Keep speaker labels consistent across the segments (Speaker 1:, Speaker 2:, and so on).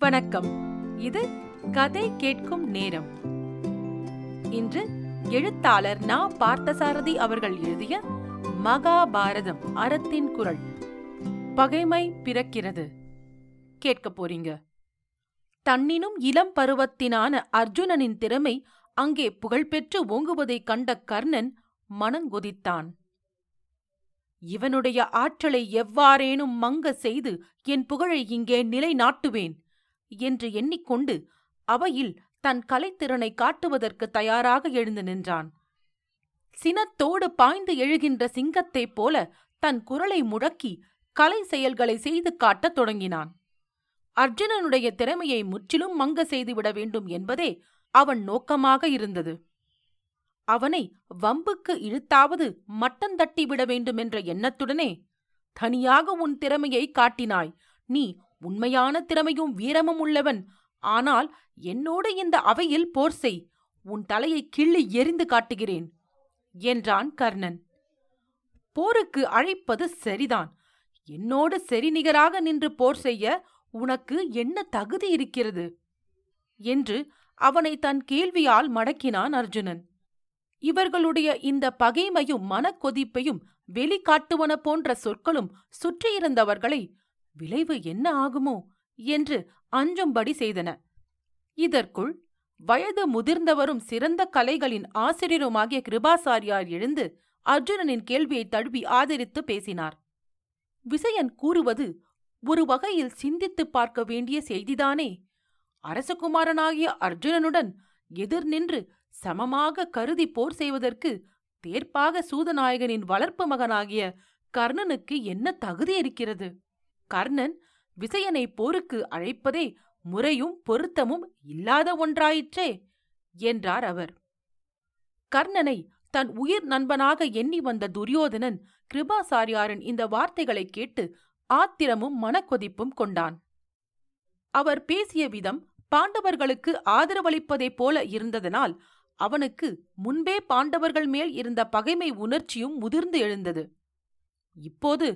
Speaker 1: வணக்கம். இது கதை கேட்கும் நேரம். இன்று எழுத்தாளர் நா. பார்த்தசாரதி அவர்கள் எழுதிய மகாபாரதம் அறத்தின் குரல். பகைமை பிறக்கிறது. கேட்க போறீங்க. தன்னினும் இளம் பருவத்தினான அர்ஜுனனின் திறமை அங்கே புகழ்பெற்று ஓங்குவதைக் கண்ட கர்ணன் மனங்கொதித்தான். இவனுடைய ஆற்றலை எவ்வாறேனும் மங்க செய்து என் புகழை இங்கே நிலைநாட்டுவேன். என்று எண்ணிக்கொண்டு அவையில் தன் கலைத்திறனை காட்டுவதற்கு தயாராக எழுந்து நின்றான். சினத்தோடு பாய்ந்து எழுகின்ற சிங்கத்தைப் போல தன் குரலை முழக்கி கலை செயல்களை செய்து காட்டத் தொடங்கினான். அர்ஜுனனுடைய திறமையை முற்றிலும் மங்க செய்துவிட வேண்டும் என்பதே அவன் நோக்கமாக இருந்தது. அவனை வம்புக்கு இழுத்தாவது மட்டந்தட்டி விட வேண்டுமென்ற எண்ணத்துடனே தனியாக உன் திறமையை காட்டினாய். நீ உண்மையான திறமையும் வீரமும் உள்ளவன். ஆனால் என்னோடு இந்த அவையில் போர் செய். உன் தலையை கிள்ளி எரிந்து காட்டுகிறேன் என்றான் கர்ணன். போருக்கு அழைப்பது சரிதான். என்னோடு சரிநிகராக நின்று போர் செய்ய உனக்கு என்ன தகுதி இருக்கிறது? என்று அவனை தன் கேள்வியால் மடக்கினான் அர்ஜுனன். இவர்களுடைய இந்த பகைமையும் மனக்கொதிப்பையும் வெளிக்காட்டுவன போன்ற சொற்களும் சுற்றியிருந்தவர்களை விளைவு என்ன ஆகுமோ என்று அஞ்சும்படி செய்தன. இதற்குள் வயது முதிர்ந்தவரும் சிறந்த கலைகளின் ஆசிரியருமாகிய கிருபாசாரியார் எழுந்து அர்ஜுனனின் கேள்வியை தழுவி ஆதரித்து பேசினார். விசயன் கூறுவது ஒரு வகையில் சிந்தித்துப் பார்க்க வேண்டிய செய்திதானே. அரசகுமாரனாகிய அர்ஜுனனுடன் எதிர் நின்று சமமாக கருதி போர் செய்வதற்கு தேர்ப்பாக சூதநாயகனின் வளர்ப்பு மகனாகிய கர்ணனுக்கு என்ன தகுதி இருக்கிறது? கர்ணன் விசயனை போருக்கு அழைப்பதே முறையும் பொருத்தமும் இல்லாத ஒன்றாயிற்றே என்றார் அவர். கர்ணனை தன் உயிர் நண்பனாக எண்ணி வந்த துரியோதனன் கிருபாசாரியாரின் இந்த வார்த்தைகளை கேட்டு ஆத்திரமும் மனக்கொதிப்பும் கொண்டான். அவர் பேசிய விதம் பாண்டவர்களுக்கு ஆதரவளிப்பதைப் போல இருந்ததனால் அவனுக்கு முன்பே பாண்டவர்கள் மேல் இருந்த பகைமை உணர்ச்சியும் முதிர்ந்து எழுந்தது. இப்போது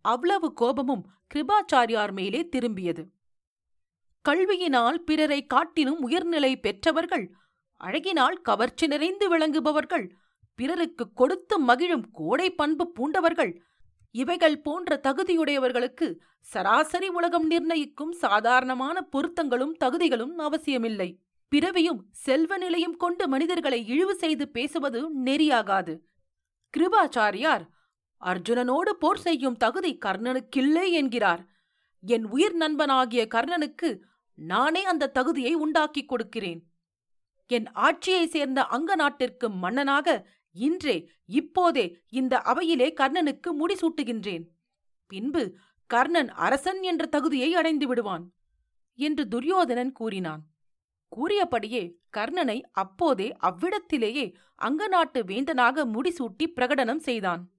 Speaker 1: அவ்வளவு கோபமும் கிருபாச்சாரியார் மேலே திரும்பியது. கல்வியினால் பிறரை காட்டிலும் உயர்நிலை பெற்றவர்கள் அழகினால் கவர்ச்சி நிறைந்து விளங்குபவர்கள் பிறருக்கு கொடுத்து மகிழும் கோடை பண்பு பூண்டவர்கள் இவைகள் போன்ற தகுதியுடையவர்களுக்கு சராசரி உலகம் நிர்ணயிக்கும் சாதாரணமான பொருத்தங்களும் தகுதிகளும் அவசியமில்லை. பிறவியும் செல்வ நிலையும் கொண்டு மனிதர்களை இழிவு செய்து பேசுவது நெறியாகாது. கிருபாச்சாரியார் அர்ஜுனனோடு போர் செய்யும் தகுதி கர்ணனுக்கில்லை என்கிறார். என் உயிர் நண்பனாகிய கர்ணனுக்கு நானே அந்த தகுதியை உண்டாக்கிக் கொடுக்கிறேன். என் ஆட்சியை சேர்ந்த அங்க நாட்டிற்கு மன்னனாக இன்றே இப்போதே இந்த அவையிலே கர்ணனுக்கு முடிசூட்டுகின்றேன். பின்பு கர்ணன் அரசன் என்ற தகுதியை அடைந்து விடுவான் என்று துரியோதனன் கூறினான். கூறியபடியே கர்ணனை அப்போதே அவ்விடத்திலேயே அங்க நாட்டு வேந்தனாக முடிசூட்டி பிரகடனம் செய்தான்.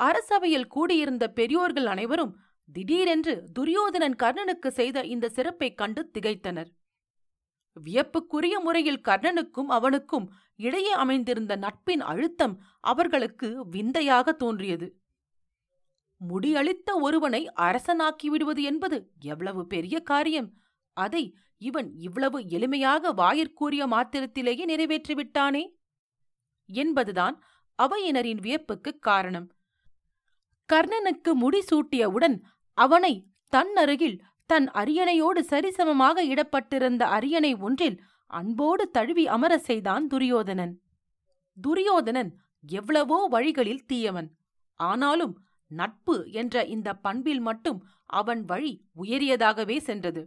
Speaker 1: அரசவையில் கூடியிருந்த பெரியோர்கள் அனைவரும் திடீரென்று துரியோதனன் கர்ணனுக்கு செய்த இந்த சிறப்பைக் கண்டு திகைத்தனர். வியப்புக்குரிய முறையில் கர்ணனுக்கும் அவனுக்கும் இடையே அமைந்திருந்த நட்பின் அழுத்தம் அவர்களுக்கு விந்தையாக தோன்றியது. முடியளித்த ஒருவனை அரசனாக்கி விடுவது என்பது எவ்வளவு பெரிய காரியம்! அதை இவன் இவ்வளவு எளிமையாக வாயிற்கூறிய மாத்திரத்திலேயே நிறைவேற்றிவிட்டானே! என்பதுதான் அவையினரின் வியப்புக்குக் காரணம். கர்ணனுக்கு முடிசூட்டியவுடன் அவனை தன் அருகில் தன் அரியணையோடு சரிசமமாக இடப்பட்டிருந்த அரியணை ஒன்றில் அன்போடு தழுவி அமர செய்தான் துரியோதனன். துரியோதனன் எவ்வளவோ வழிகளில் தீயவன். ஆனாலும் நட்பு என்ற இந்த பண்பில் மட்டும் அவன் வழி உயரியதாகவே சென்றது.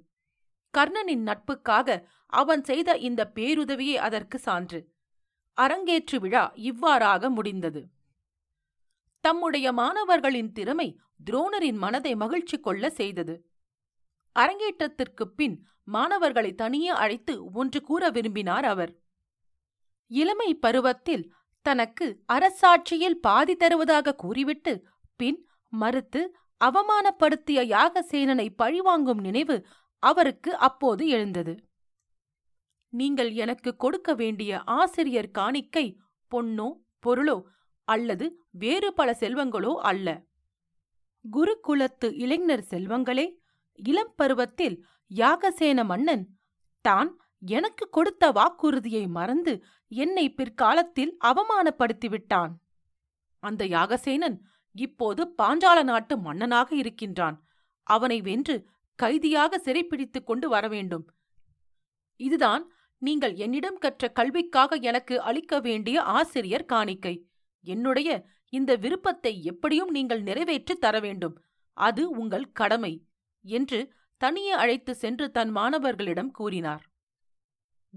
Speaker 1: கர்ணனின் நட்புக்காக அவன் செய்த இந்த பேருதவியே அதற்கு சான்று. அரங்கேற்று விழா இவ்வாறாக முடிந்தது. தம்முடைய மாணவர்களின் திறமை துரோணரின் மனதை மகிழ்ச்சி கொள்ள செய்தது. அரங்கேற்றத்திற்குப் பின் மாணவர்களை தனியே அழைத்து ஒன்று கூற விரும்பினார் அவர். இளமை பருவத்தில் தனக்கு அரசாட்சியில் பாதி தருவதாக கூறிவிட்டு பின் மறுத்து அவமானப்படுத்திய யாகசேனனை பழிவாங்கும் நினைவு அவருக்கு அப்போது எழுந்தது. நீங்கள் எனக்கு கொடுக்க வேண்டிய ஆசிரியர் காணிக்கை பொன்னோ பொருளோ அல்லது வேறு பல செல்வங்களோ அல்ல. குருகுலத்து இளைஞர் செல்வங்களே இளம் பருவத்தில் யாகசேன மன்னன் தான் எனக்கு கொடுத்த வாக்குறுதியை மறந்து என்னை பிற்காலத்தில் அவமானப்படுத்திவிட்டான். அந்த யாகசேனன் இப்போது பாஞ்சால நாட்டு மன்னனாக இருக்கின்றான். அவனை வென்று கைதியாக சிறைப்பிடித்துக் கொண்டு வரவேண்டும். இதுதான் நீங்கள் என்னிடம் கற்ற கல்விக்காக எனக்கு அளிக்க வேண்டிய ஆசிரியர் காணிக்கை. என்னுடைய இந்த விருப்பத்தை எப்படியும் நீங்கள் நிறைவேற்றித் தர வேண்டும். அது உங்கள் கடமை என்று தனியே அழைத்து சென்று தன் மாணவர்களிடம் கூறினார்.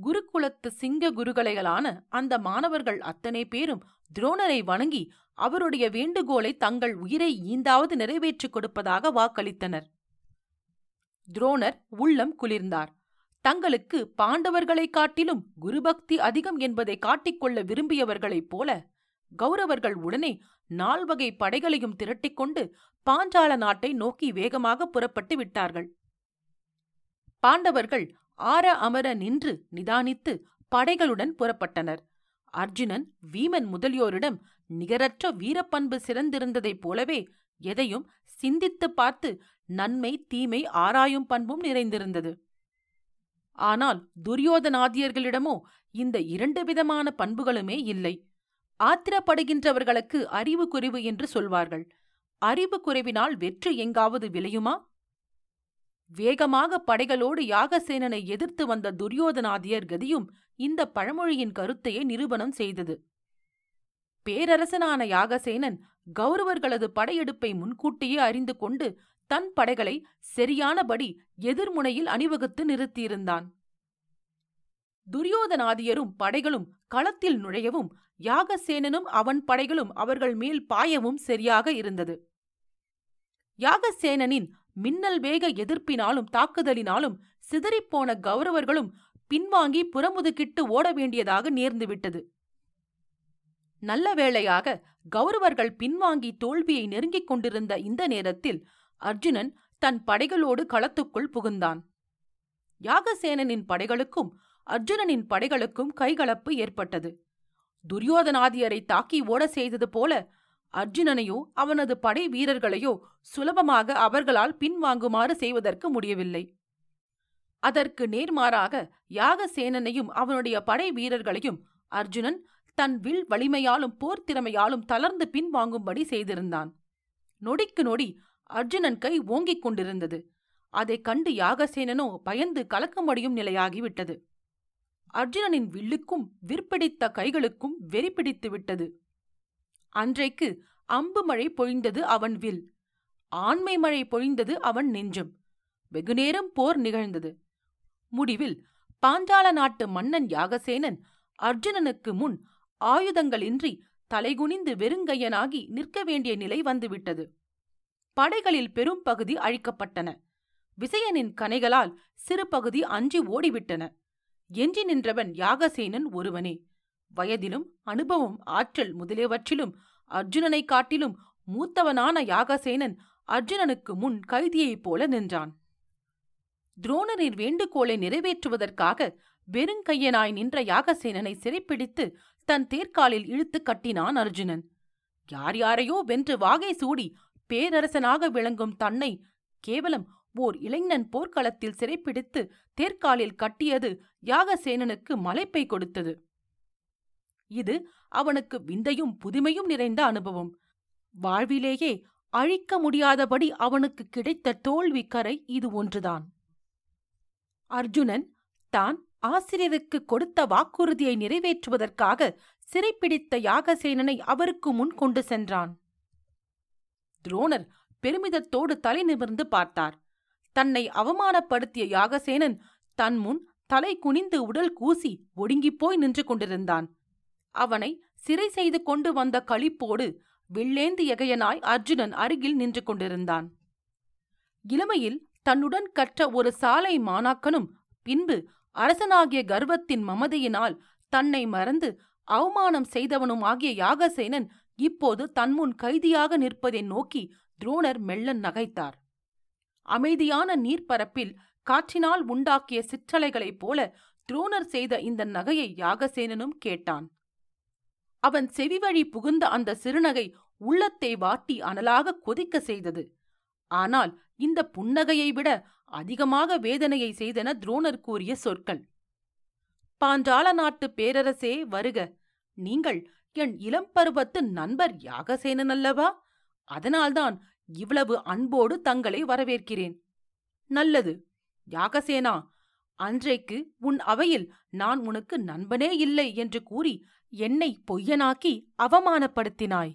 Speaker 1: குருகுலத்து சிங்க குருகளைகளான அந்த மாணவர்கள் அத்தனை பேரும் துரோணரை வணங்கி அவருடைய வேண்டுகோளை தங்கள் உயிரை ஈந்தாவது நிறைவேற்றிக் கொடுப்பதாக வாக்களித்தனர். துரோணர் உள்ளம் குளிர்ந்தார். தங்களுக்கு பாண்டவர்களைக் காட்டிலும் குருபக்தி அதிகம் என்பதை காட்டிக்கொள்ள விரும்பியவர்களைப் போல கௌரவர்கள் உடனே நால்வகை படைகளையும் திரட்டிக்கொண்டு பாஞ்சால நாட்டை நோக்கி வேகமாக புறப்பட்டு விட்டார்கள். பாண்டவர்கள் ஆற அமர நின்று நிதானித்து படைகளுடன் புறப்பட்டனர். அர்ஜுனன் வீமன் முதலியோரிடம் நிகரற்ற வீரப்பண்பு சிறந்திருந்ததைப் போலவே எதையும் சிந்தித்து பார்த்து நன்மை தீமை ஆராயும் பண்பும் நிறைந்திருந்தது. ஆனால் துரியோதனாதியர்களிடமோ இந்த இரண்டு விதமான பண்புகளுமே இல்லை. ஆத்திரப்படுகின்றவர்களுக்கு அறிவு குறைவு என்று சொல்வார்கள். அறிவு குறைவினால் வெற்றி எங்காவது விளையுமா? வேகமாக படைகளோடு யாகசேனனை எதிர்த்து வந்த துரியோதனாதியர் கதியும் இந்த பழமொழியின் கருத்தையே நிரூபணம் செய்தது. பேரரசனான யாகசேனன் கௌரவர்களது படையெடுப்பை முன்கூட்டியே அறிந்து கொண்டு தன் படைகளை சரியானபடி எதிர்முனையில் அணிவகுத்து நிறுத்தியிருந்தான். துரியோதனாதியரும் படைகளும் களத்தில் நுழையவும் யாகசேனனும் அவன் படைகளும் அவர்கள் மேல் பாயவும் சரியாக இருந்தது. யாகசேனனின் மின்னல் வேக எதிர்ப்பினாலும் தாக்குதலினாலும் சிதறிப்போன கௌரவர்களும் பின்வாங்கி புறமுதுகிட்டு ஓட வேண்டியதாக நேர்ந்துவிட்டது. நல்ல வேளையாக கௌரவர்கள் பின்வாங்கி தோல்வியை நெருங்கிக் கொண்டிருந்த இந்த நேரத்தில் அர்ஜுனன் தன் படைகளோடு களத்துக்குள் புகுந்தான். யாகசேனனின் படைகளுக்கும் அர்ஜுனனின் படைகளுக்கும் கைகலப்பு ஏற்பட்டது. துரியோதனாதியரை தாக்கி ஓட செய்தது போல அர்ஜுனனையோ அவனது படை வீரர்களையோ சுலபமாக அவர்களால் பின்வாங்குமாறு செய்வதற்கு முடியவில்லை. அதற்கு நேர்மாறாக யாகசேனனையும் அவனுடைய படை வீரர்களையும் அர்ஜுனன் தன் வில் வலிமையாலும் போர் திறமையாலும் தளர்ந்து பின்வாங்கும்படி செய்திருந்தான். நொடிக்கு நொடி அர்ஜுனன் கை ஓங்கிக் கொண்டிருந்தது. அதைக் கண்டு யாகசேனனோ பயந்து கலக்கமடியும் நிலையாகிவிட்டது. அர்ஜுனனின் வில்லுக்கும் விற்பிடித்த கைகளுக்கும் வெறி பிடித்து விட்டது. அன்றைக்கு அம்பு மழை பொழிந்தது அவன் வில். ஆண்மை மழை பொழிந்தது அவன் நெஞ்சம். வெகுநேரம் போர் நிகழ்ந்தது. முடிவில் பாஞ்சால நாட்டு மன்னன் யாகசேனன் அர்ஜுனனுக்கு முன் ஆயுதங்களின்றி தலைகுனிந்து வெறுங்கையனாகி நிற்க வேண்டிய நிலை வந்துவிட்டது. படைகளில் பெரும் பகுதி அழிக்கப்பட்டன. விசயனின் கனைகளால் சிறு பகுதி அஞ்சி ஓடிவிட்டன. எஞ்சி நின்றவன் யாகசேனன் ஒருவனே. வயதிலும் அனுபவம் ஆற்றல் முதலியவற்றிலும் அர்ஜுனனைக் காட்டிலும் மூத்தவனான யாகசேனன் அர்ஜுனனுக்கு முன் கைதியைப் போல நின்றான். துரோணரின் வேண்டுகோளை நிறைவேற்றுவதற்காக வெறுங்கையனாய் நின்ற யாகசேனனை சிறைப்பிடித்து தன் தேர்காலில் இழுத்து கட்டினான் அர்ஜுனன். யார் யாரையோ வென்று வாகை சூடி பேரரசனாக விளங்கும் தன்னை கேவலம் ஓர் இளைஞன் போர்க்களத்தில் சிறைப்பிடித்து தேர்காலில் கட்டியது யாகசேனனுக்கு மலைப்பை கொடுத்தது. இது அவனுக்கு விந்தையும் புதுமையும் நிறைந்த அனுபவம். வாழ்விலேயே அழிக்க முடியாதபடி அவனுக்கு கிடைத்த தோல்வி கரை இது ஒன்றுதான். அர்ஜுனன் தான் ஆசிரியருக்கு கொடுத்த வாக்குறுதியை நிறைவேற்றுவதற்காக சிறைப்பிடித்த யாகசேனனை அவருக்கு முன் கொண்டு சென்றான். துரோணர் பெருமிதத்தோடு தலை நிமிர்ந்து பார்த்தார். தன்னை அவமானப்படுத்திய யாகசேனன் தன் முன் தலை குனிந்து உடல் கூசி ஒடுங்கிப்போய் நின்று கொண்டிருந்தான். அவனை சிறை செய்து கொண்டு வந்த களிப்போடு வில்லேந்து எகையனாய் அர்ஜுனன் அருகில் நின்று கொண்டிருந்தான். இளமையில் தன்னுடன் கற்ற ஒரு சாலை மாணாக்கனும் பின்பு அரசனாகிய கர்வத்தின் மமதையினால் தன்னை மறந்து அவமானம் செய்தவனும் ஆகிய யாகசேனன் இப்போது தன்முன் கைதியாக நிற்பதை நோக்கி துரோணர் மெல்ல நகைத்தார் அமைதியான நீர்ப்பரப்பில் காற்றினால் உண்டாக்கிய சிற்றலைகளைப் போல துரோணர் செய்த இந்த நகையை யாகசேனனும் கேட்டான். அவன் செவிவழி புகுந்த அந்த சிறுநகை உள்ளத்தை வாட்டி அனலாக கொதிக்க செய்தது. ஆனால் இந்த புன்னகையை விட அதிகமாக வேதனையை செய்தன துரோணர் கூறிய சொற்கள். பாஞ்சால நாட்டு பேரரசே வருக. நீங்கள் என் இளம்பருவத்து நண்பர் யாகசேனன் அல்லவா? அதனால்தான் இவ்வளவு அன்போடு தங்களை வரவேற்கிறேன். நல்லது யாகசேனா அன்றைக்கு உன் அவையில் நான் உனக்கு நண்பனே இல்லை என்று கூறி என்னை பொய்யனாக்கி அவமானப்படுத்தினாய்.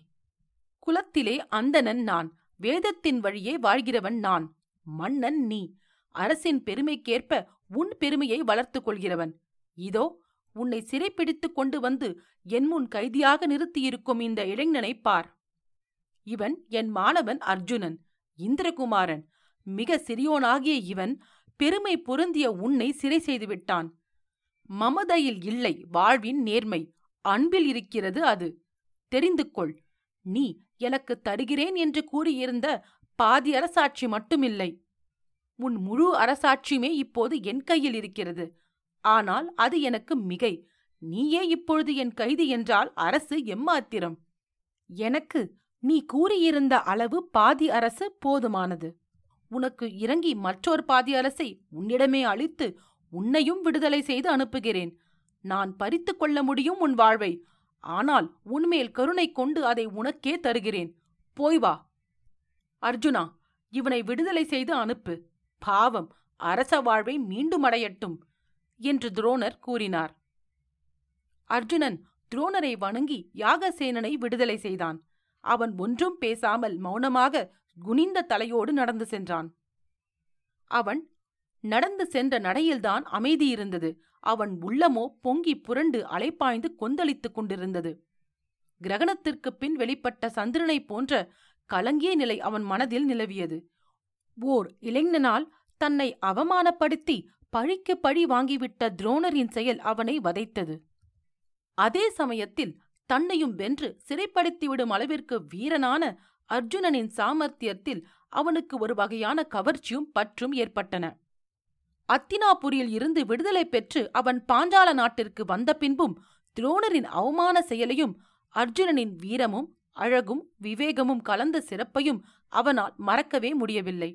Speaker 1: குலத்திலே அந்தணன் நான் வேதத்தின் வழியே வாழ்கிறவன் நான். மன்னன் நீ அரசின் பெருமைக்கேற்ப உன் பெருமையை வளர்த்துக் கொள்கிறவன். இதோ உன்னை சிறைப்பிடித்துக் கொண்டு வந்து என் முன் கைதியாக நிறுத்தியிருக்கும் இந்த இளைஞனை பார். இவன் என் மாணவன் அர்ஜுனன் இந்திரகுமாரன். மிக சிறியோனாகிய இவன் பெருமை பொருந்திய உன்னை சிறை செய்துவிட்டான். மமதையில் இல்லை வாழ்வின் நேர்மை. அன்பில் இருக்கிறது அது. தெரிந்து கொள் நீ எனக்கு தருகிறேன் என்று கூறியிருந்த பாதி அரசாட்சி மட்டுமில்லை. உன் முழு அரசாட்சியுமே இப்போது என் கையில் இருக்கிறது. ஆனால் அது எனக்கு மிகை. நீயே இப்பொழுது என் கைது என்றால் அரசு எம்மாத்திரம்? எனக்கு நீ கூறியிருந்த அளவு பாதி அரசு போதுமானது. உனக்கு இறங்கி மற்றொரு பாதி அரசை உன்னிடமே அளித்து உன்னையும் விடுதலை செய்து அனுப்புகிறேன். நான் பறித்து கொள்ள முடியும் உன் வாழ்வை. ஆனால் உன்மேல் கருணை கொண்டு அதை உனக்கே தருகிறேன். போய் வா. அர்ஜுனா இவனை விடுதலை செய்து அனுப்பு. பாவம் அரச வாழ்வை மீண்டும் அடையட்டும் என்று துரோணர் கூறினார். அர்ஜுனன் துரோணரை வணங்கி யாகசேனனை விடுதலை செய்தான். அவன் ஒன்றும் பேசாமல் மௌனமாக குனிந்த தலையோடு நடந்து சென்றான். அவன் நடந்து சென்ற நடையில்தான் அமைதி இருந்தது. அவன் உள்ளமோ பொங்கி புரண்டு அலைப்பாய்ந்து கொந்தளித்துக் கொண்டிருந்தது. கிரகணத்திற்குப் பின் வெளிப்பட்ட சந்திரனைப் போன்ற கலங்கிய நிலை அவன் மனதில் நிலவியது. ஓர் இளைஞனால் தன்னை அவமானப்படுத்தி பழிக்கு பழி வாங்கிவிட்ட துரோணரின் செயல் அவனை வதைத்தது. அதே சமயத்தில் தன்னையும் வென்று சிறைப்படுத்திவிடும் அளவிற்கு வீரனான அர்ஜுனனின் சாமர்த்தியத்தில் அவனுக்கு ஒரு வகையான கவர்ச்சியும் பற்றும் ஏற்பட்டன. அத்தினாபுரியில் இருந்து விடுதலை பெற்று அவன் பாஞ்சால நாட்டிற்கு வந்த பின்பும் துரோணரின் அவமான செயலையும் அர்ஜுனனின் வீரமும் அழகும் விவேகமும் கலந்த சிறப்பையும் அவனால் மறக்கவே முடியவில்லை.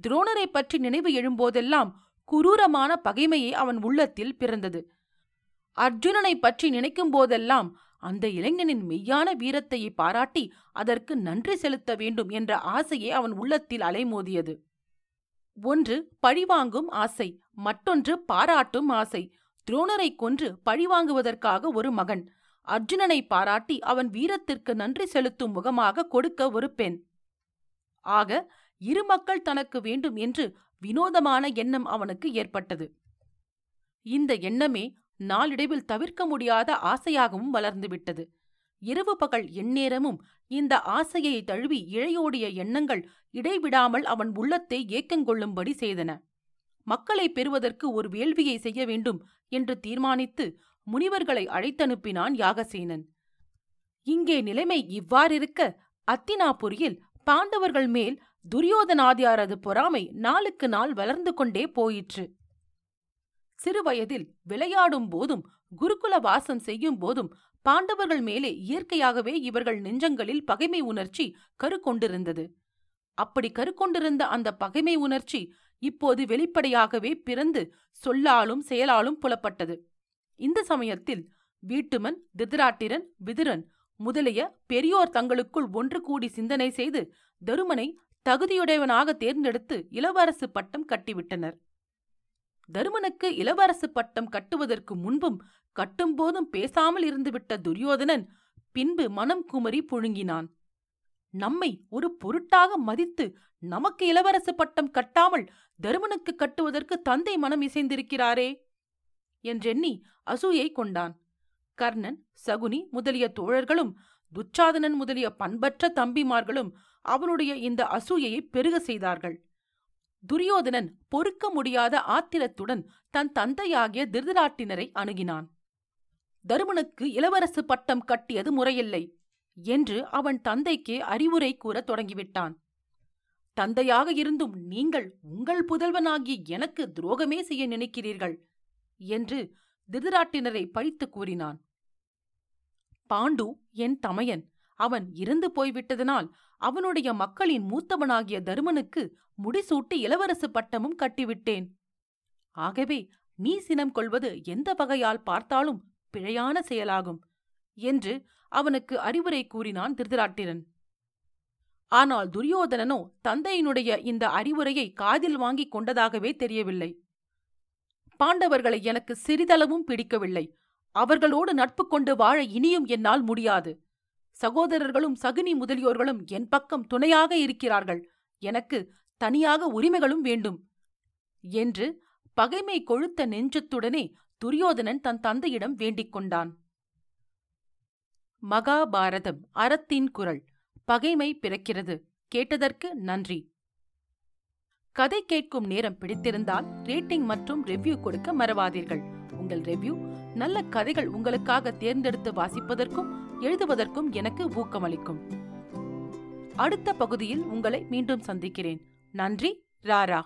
Speaker 1: துரோணரை பற்றி நினைவு எழும்போதெல்லாம் குரூரமான பகைமையே அவன் உள்ளத்தில் பிறந்தது. அர்ஜுனனை பற்றி நினைக்கும் போதெல்லாம் அந்த இளைஞனின் மெய்யான வீரத்தையை பாராட்டி அதற்கு நன்றி செலுத்த வேண்டும் என்ற ஆசையே அவன் உள்ளத்தில் அலைமோதியது. ஒன்று பழிவாங்கும் ஆசை. மற்றொன்று பாராட்டும் ஆசை. துரோணரை கொன்று பழிவாங்குவதற்காக ஒரு மகன். அர்ஜுனனை பாராட்டி அவன் வீரத்திற்கு நன்றி செலுத்தும் முகமாக கொடுக்க ஒரு பெண். ஆக இரு மக்கள் தனக்கு வேண்டும் என்று வினோதமான எண்ணம் அவனுக்கு ஏற்பட்டது. இந்த எண்ணமே நாளிடைவில் தவிர்க்க முடியாத ஆசையாகவும் வளர்ந்துவிட்டது. இரவு பகல் எந்நேரமும் இந்த ஆசையை தழுவி இழையோடிய எண்ணங்கள் இடைவிடாமல் அவன் உள்ளத்தை ஏக்கங்கொள்ளும்படி செய்தன. மக்களை பெறுவதற்கு ஒரு வேள்வியை செய்ய வேண்டும் என்று தீர்மானித்து முனிவர்களை அழைத்தனுப்பினான் யாகசேனன். இங்கே நிலைமை இவ்வாறிருக்க அத்தினாபுரியில் பாண்டவர்கள் மேல் துரியோதனாதியாரது பொறாமை நாளுக்கு நாள் வளர்ந்து கொண்டே போயிற்று. சிறுவயதில் விளையாடும் போதும் குருகுல வாசம் செய்யும் போதும் பாண்டவர்கள் மேலே இயற்கையாகவே இவர்கள் நெஞ்சங்களில் பகைமை உணர்ச்சி கரு கொண்டிருந்தது அப்படி கரு கொண்டிருந்த அந்த பகைமை உணர்ச்சி இப்போது வெளிப்படையாகவே பிறந்து சொல்லாலும் செயலாலும் புலப்பட்டது. இந்த சமயத்தில் வீட்டுமன் திதிராட்டிரன் விதுரன் முதலிய பெரியோர் தங்களுக்குள் ஒன்று கூடி சிந்தனை செய்து தருமனை தகுதியுடையவனாக தேர்ந்தெடுத்து இளவரசு பட்டம் கட்டிவிட்டனர். தருமனுக்கு இளவரசு பட்டம் கட்டுவதற்கு முன்பும் கட்டும்போதும் பேசாமல் இருந்துவிட்ட துரியோதனன் பின்பு மனம் குமரி புழுங்கினான். நம்மை ஒரு பொருட்டாக மதித்து நமக்கு இளவரசு பட்டம் கட்டாமல் தருமனுக்கு கட்டுவதற்கு தந்தை மனம் இசைந்திருக்கிறாரே என்றெண்ணி அசூயை கொண்டான். கர்ணன் சகுனி முதலிய தோழர்களும் துச்சாதனன் முதலிய பண்பற்ற தம்பிமார்களும் அவனுடைய இந்த அசூயையை பெருக செய்தார்கள். துரியோதனன் பொறுக்க முடியாத ஆத்திரத்துடன் தன் தந்தையாகிய திருதராட்டினரை அணுகினான். தருமனுக்கு இளவரசு பட்டம் கட்டியது முறையில்லை என்று அவன் தந்தைக்கே அறிவுரை கூறத் தொடங்கிவிட்டான். தந்தையாக இருந்தும் நீங்கள் உங்கள் புதல்வனாகிய எனக்கு துரோகமே செய்ய நினைக்கிறீர்கள் என்று திருதராட்டினரை பழித்து கூறினான். பாண்டு என் தமையன் அவன் இறந்து போய்விட்டதனால் அவனுடைய மக்களின் மூத்தவனாகிய தருமனுக்கு முடிசூட்டி இளவரசு பட்டமும் கட்டிவிட்டேன். ஆகவே நீ சினம் கொள்வது எந்த வகையால் பார்த்தாலும் பிழையான செயலாகும் என்று அவனுக்கு அறிவுரை கூறினான் திருதராட்டிரன். ஆனால் துரியோதனனோ தந்தையினுடைய இந்த அறிவுரையை காதில் வாங்கிக் கொண்டதாகவே தெரியவில்லை. பாண்டவர்களை எனக்கு சிறிதளவும் பிடிக்கவில்லை. அவர்களோடு நட்பு கொண்டு வாழ இனியும் என்னால் முடியாது. சகோதரர்களும் சகுனி முதலியோர்களும் என் பக்கம் துணையாக இருக்கிறார்கள். எனக்கு தனியாக உரிமைகளும் வேண்டும். என்று பகைமை கொழுத்த நெஞ்சத்துடனே துரியோதனன் தன் தந்தையிடம் வேண்டிக் கொண்டான். மகாபாரதம் அறத்தின் குரல். பகைமை பிறக்கிறது. கேட்டதற்கு நன்றி. கதை கேட்கும் நேரம் பிடித்திருந்தால் ரேட்டிங் மற்றும் ரிவ்யூ கொடுக்க மறவாதீர்கள். உங்கள் ரிவ்யூ நல்ல கதைகள் உங்களுக்காக தேர்ந்தெடுத்து வாசிப்பதற்கும் எழுதுவதற்கும் எனக்கு ஊக்கமளிக்கும். அடுத்த பகுதியில் உங்களை மீண்டும் சந்திக்கிறேன். நன்றி ராரா.